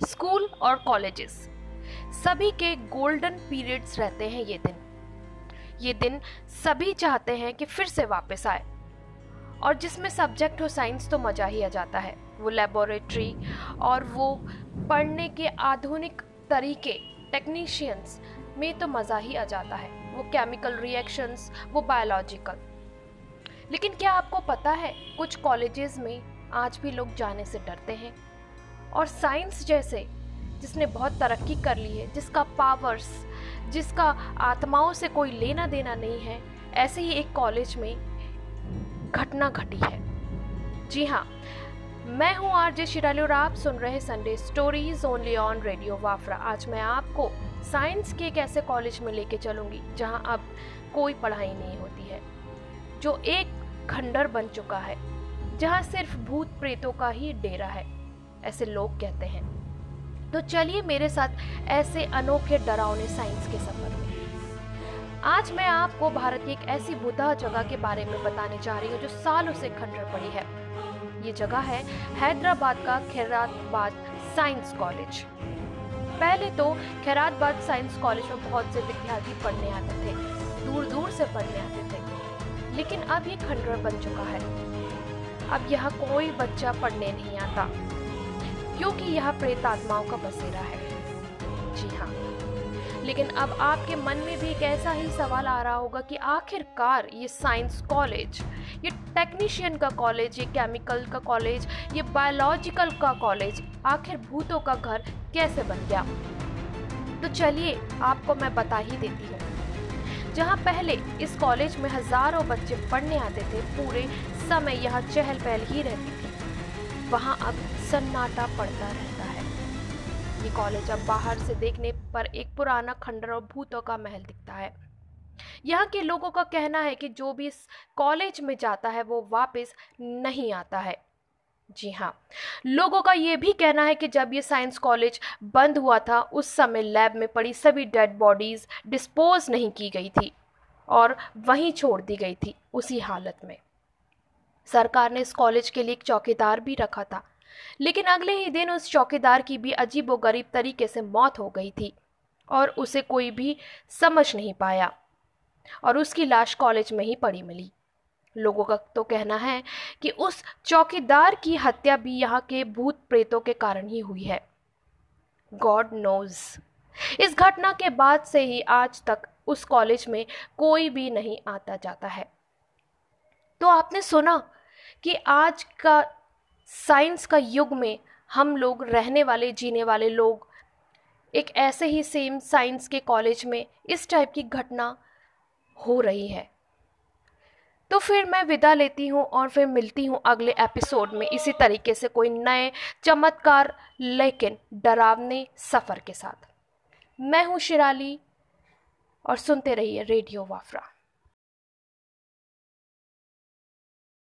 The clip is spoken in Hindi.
स्कूल और कॉलेजेस। सभी के गोल्डन पीरियड्स रहते हैं ये दिन। ये दिन सभी चाहते हैं कि फिर से वापस आए। और जिसमें सब्जेक्ट हो, साइंस तो मज़ा ही आ जाता है। वो लेबोरेटरी और वो पढ़ने के आधुनिक तरीके टेक्नीशियंस में तो मज़ा ही आ जाता है। वो केमिकल रिएक्शंस वो बायोलॉजिकल लेकिन क्या आपको पता है, कुछ कॉलेजेस में आज भी लोग जाने से डरते हैं? और साइंस जैसे, जिसने बहुत तरक्की कर ली है, जिसका पावर्स जिसका आत्माओं से कोई लेना देना नहीं है, ऐसे ही एक कॉलेज में घटना घटी है। जी हाँ मैं हूँ आर जे शिराली और आप सुन रहे Sunday stories only on radio वाफरा आज मैं आपको साइंस के एक ऐसे कॉलेज में लेके चलूँगी, जहाँ अब कोई पढ़ाई नहीं होती है, जो एक खंडर बन चुका है, जहाँ सिर्फ़ भूत प्रेतों का ही डेरा है। ऐसे लोग कहते हैं। तो चलिए मेरे साथ ऐसे अनोखे डरावने साइंस के सफ़र में। आज मैं आपको भारत की एक ऐसी बुधा जगह के बारे में बताने जा रही हूँ जो सालों से खंडर पड़ी है। ये जगह है हैदराबाद का खैरातबाद साइंस कॉलेज। पहले तो खैरातबाद साइंस कॉलेज में बहुत से विद्यार्थी पढ़ने आते थे दूर दूर से पढ़ने आते थे। लेकिन अब ये खंडर बन चुका है। अब यहाँ कोई बच्चा पढ़ने नहीं आता। क्योंकि यह प्रेत आत्माओं का बसेरा है। जी हाँ। लेकिन अब आपके मन में भी एक ऐसा ही सवाल आ रहा होगा कि आखिरकार ये साइंस कॉलेज, ये टेक्नीशियन का कॉलेज, ये केमिकल का कॉलेज, ये बायोलॉजिकल का कॉलेज, आखिर भूतों का घर कैसे बन गया? तो चलिए, आपको मैं बता ही देती हूँ। जहाँ पहले इस कॉलेज में हज़ारों बच्चे पढ़ने आते थे, पूरे समय यहाँ चहल पहल ही रहती थी। वहाँ अब सन्नाटा पड़ता रहता है। ये कॉलेज अब बाहर से देखने पर एक पुराना खंडर और भूतों का महल दिखता है। यहाँ के लोगों का कहना है कि जो भी इस कॉलेज में जाता है, वो वापस नहीं आता है। जी हाँ लोगों का ये भी कहना है कि जब ये साइंस कॉलेज बंद हुआ था, उस समय लैब में पड़ी सभी डेड बॉडीज डिस्पोज नहीं की गई थी और वहीं छोड़ दी गई थी, उसी हालत में। सरकार ने इस कॉलेज के लिए एक चौकीदार भी रखा था। लेकिन अगले ही दिन उस चौकीदार की भी अजीब गरीब तरीके से मौत हो गई थी और उसे कोई भी समझ नहीं पाया और उसकी लाश कॉलेज में ही पड़ी मिली। लोगों का तो कहना है कि उस चौकीदार की हत्या भी यहाँ के भूत प्रेतों के कारण ही हुई है। God knows. इस घटना के बाद से ही आज तक उस कॉलेज में कोई भी नहीं आता जाता है। तो आपने सुना कि आज का साइंस का युग में हम लोग रहने वाले, जीने वाले लोग एक ऐसे ही सेम साइंस के कॉलेज में इस टाइप की घटना हो रही है। तो फिर मैं विदा लेती हूँ और फिर मिलती हूँ अगले एपिसोड में। इसी तरीके से कोई नए चमत्कार, लेकिन डरावने सफ़र के साथ। मैं हूँ शिराली और सुनते रहिए रेडियो वाफरा